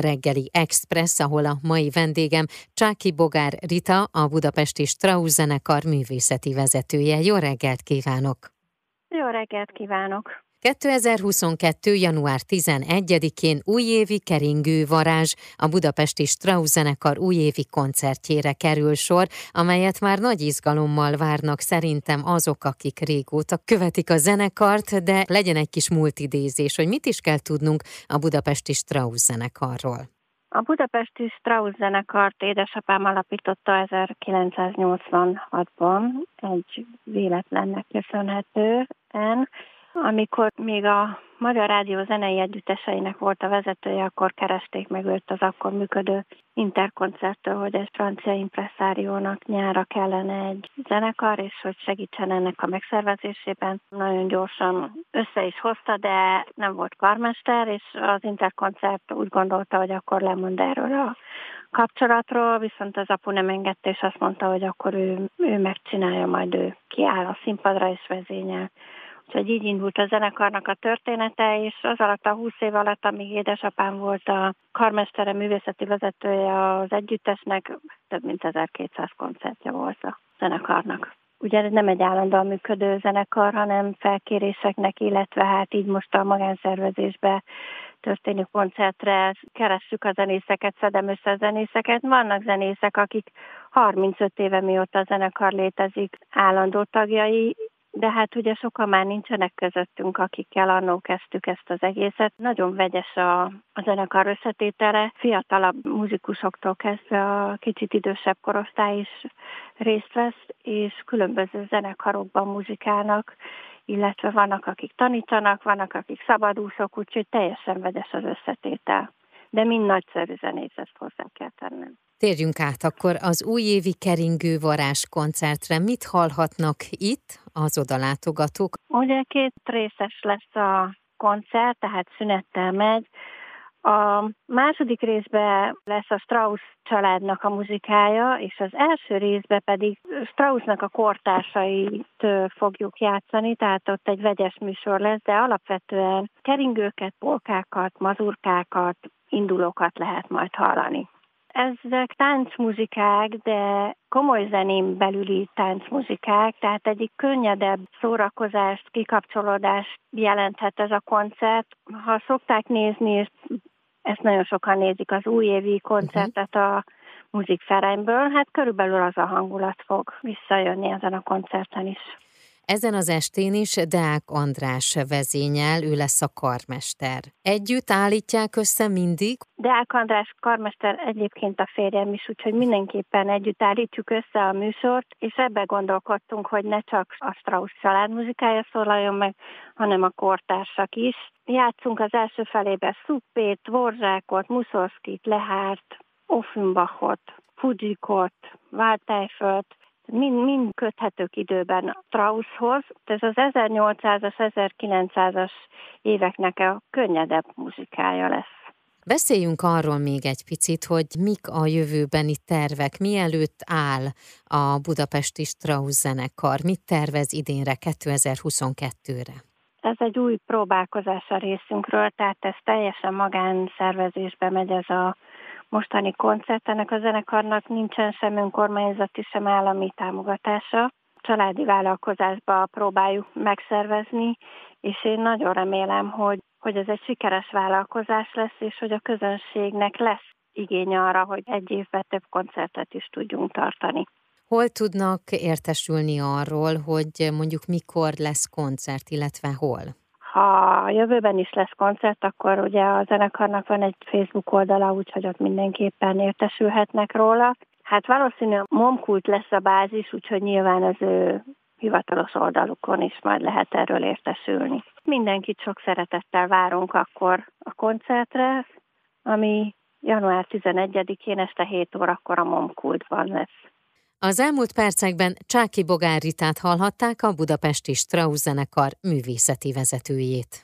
reggeli Express, ahol a mai vendégem Csáki Bogár Rita, a Budapesti Strauss zenekar művészeti vezetője. Jó reggelt kívánok! Jó reggelt kívánok! 2022. január 11-én újévi keringő varázs a Budapesti Strauss zenekar újévi koncertjére kerül sor, amelyet már nagy izgalommal várnak szerintem azok, akik régóta követik a zenekart, de legyen egy kis multidézés, hogy mit is kell tudnunk a Budapesti Strauss zenekarról. A Budapesti Strauss zenekart édesapám alapította 1986-ban, egy véletlennek köszönhetően, amikor még a Magyar Rádió zenei együtteseinek volt a vezetője, akkor keresték meg őt az akkor működő interkoncerttől, hogy egy francia impresszáriónak nyára kellene egy zenekar, és hogy segítsen ennek a megszervezésében. Nagyon gyorsan össze is hozta, de nem volt karmester, és az interkoncert úgy gondolta, hogy akkor lemond erről a kapcsolatról, viszont az apu nem engedte, és azt mondta, hogy akkor ő, ő megcsinálja, majd ő kiáll a színpadra és vezényel. Úgyhogy így indult a zenekarnak a története, és az alatt a 20 év alatt, amíg édesapám volt a karmestere művészeti vezetője az együttesnek, több mint 1200 koncertje volt a zenekarnak. Ugye ez nem egy állandóan működő zenekar, hanem felkéréseknek, illetve hát így most a magánszervezésbe történő koncertre keressük a zenészeket, szedem össze a zenészeket. Vannak zenészek, akik 35 éve mióta a zenekar létezik, állandó tagjai, de hát ugye sokan már nincsenek közöttünk, akikkel annó kezdtük ezt az egészet. Nagyon vegyes a, a zenekar összetétele, fiatalabb muzikusoktól kezdve a kicsit idősebb korosztály is részt vesz, és különböző zenekarokban muzsikálnak, illetve vannak, akik tanítanak, vannak, akik szabadúszók, úgyhogy teljesen vegyes az összetétel. De mind nagyszerű zenészet hozzá kell tennem. Térjünk át akkor az újévi keringő varázs koncertre. Mit hallhatnak itt az odalátogatók? Ugye két részes lesz a koncert, tehát szünettel megy. A második részben lesz a Strauss családnak a muzikája, és az első részben pedig Straussnak a kortársait fogjuk játszani, tehát ott egy vegyes műsor lesz, de alapvetően keringőket, polkákat, mazurkákat, indulókat lehet majd hallani. Ezek táncmuzikák, de komoly zenén belüli táncmuzikák, tehát egyik könnyedebb szórakozást, kikapcsolódást jelenthet ez a koncert. Ha szokták nézni, és ezt nagyon sokan nézik az újévi koncertet a muzikferenyből, hát körülbelül az a hangulat fog visszajönni ezen a koncerten is. Ezen az estén is Deák András vezényel, ő lesz a karmester. Együtt állítják össze mindig? Deák András karmester egyébként a férjem is, úgyhogy mindenképpen együtt állítjuk össze a műsort, és ebbe gondolkodtunk, hogy ne csak a Strauss család muzikája szólaljon meg, hanem a kortársak is. Játszunk az első felébe Szuppét, Dvorzsákot, Muszorszkit, Lehárt, Offenbachot, Fujikot, Waldteifelt, mind, mind köthetők időben Strausshoz. Ez az 1800-as, 1900-as éveknek a könnyedebb muzikája lesz. Beszéljünk arról még egy picit, hogy mik a jövőbeni tervek, mielőtt áll a Budapesti Strauss zenekar, mit tervez idénre, 2022-re? Ez egy új próbálkozás a részünkről, tehát ez teljesen magánszervezésbe megy ez a mostani koncert. Ennek a zenekarnak nincsen sem önkormányzati, sem állami támogatása. Családi vállalkozásba próbáljuk megszervezni, és én nagyon remélem, hogy, hogy ez egy sikeres vállalkozás lesz, és hogy a közönségnek lesz igény arra, hogy egy évben több koncertet is tudjunk tartani. Hol tudnak értesülni arról, hogy mondjuk mikor lesz koncert, illetve hol? Ha jövőben is lesz koncert, akkor ugye a zenekarnak van egy Facebook oldala, úgyhogy ott mindenképpen értesülhetnek róla. Hát valószínű a Momkult lesz a bázis, úgyhogy nyilván az ő hivatalos oldalukon is majd lehet erről értesülni. Mindenkit sok szeretettel várunk akkor a koncertre, ami január 11-én este 7 órakor a Momkultban lesz. Az elmúlt percekben Csáki Bogár Ritát hallhatták a budapesti Strauss zenekar művészeti vezetőjét.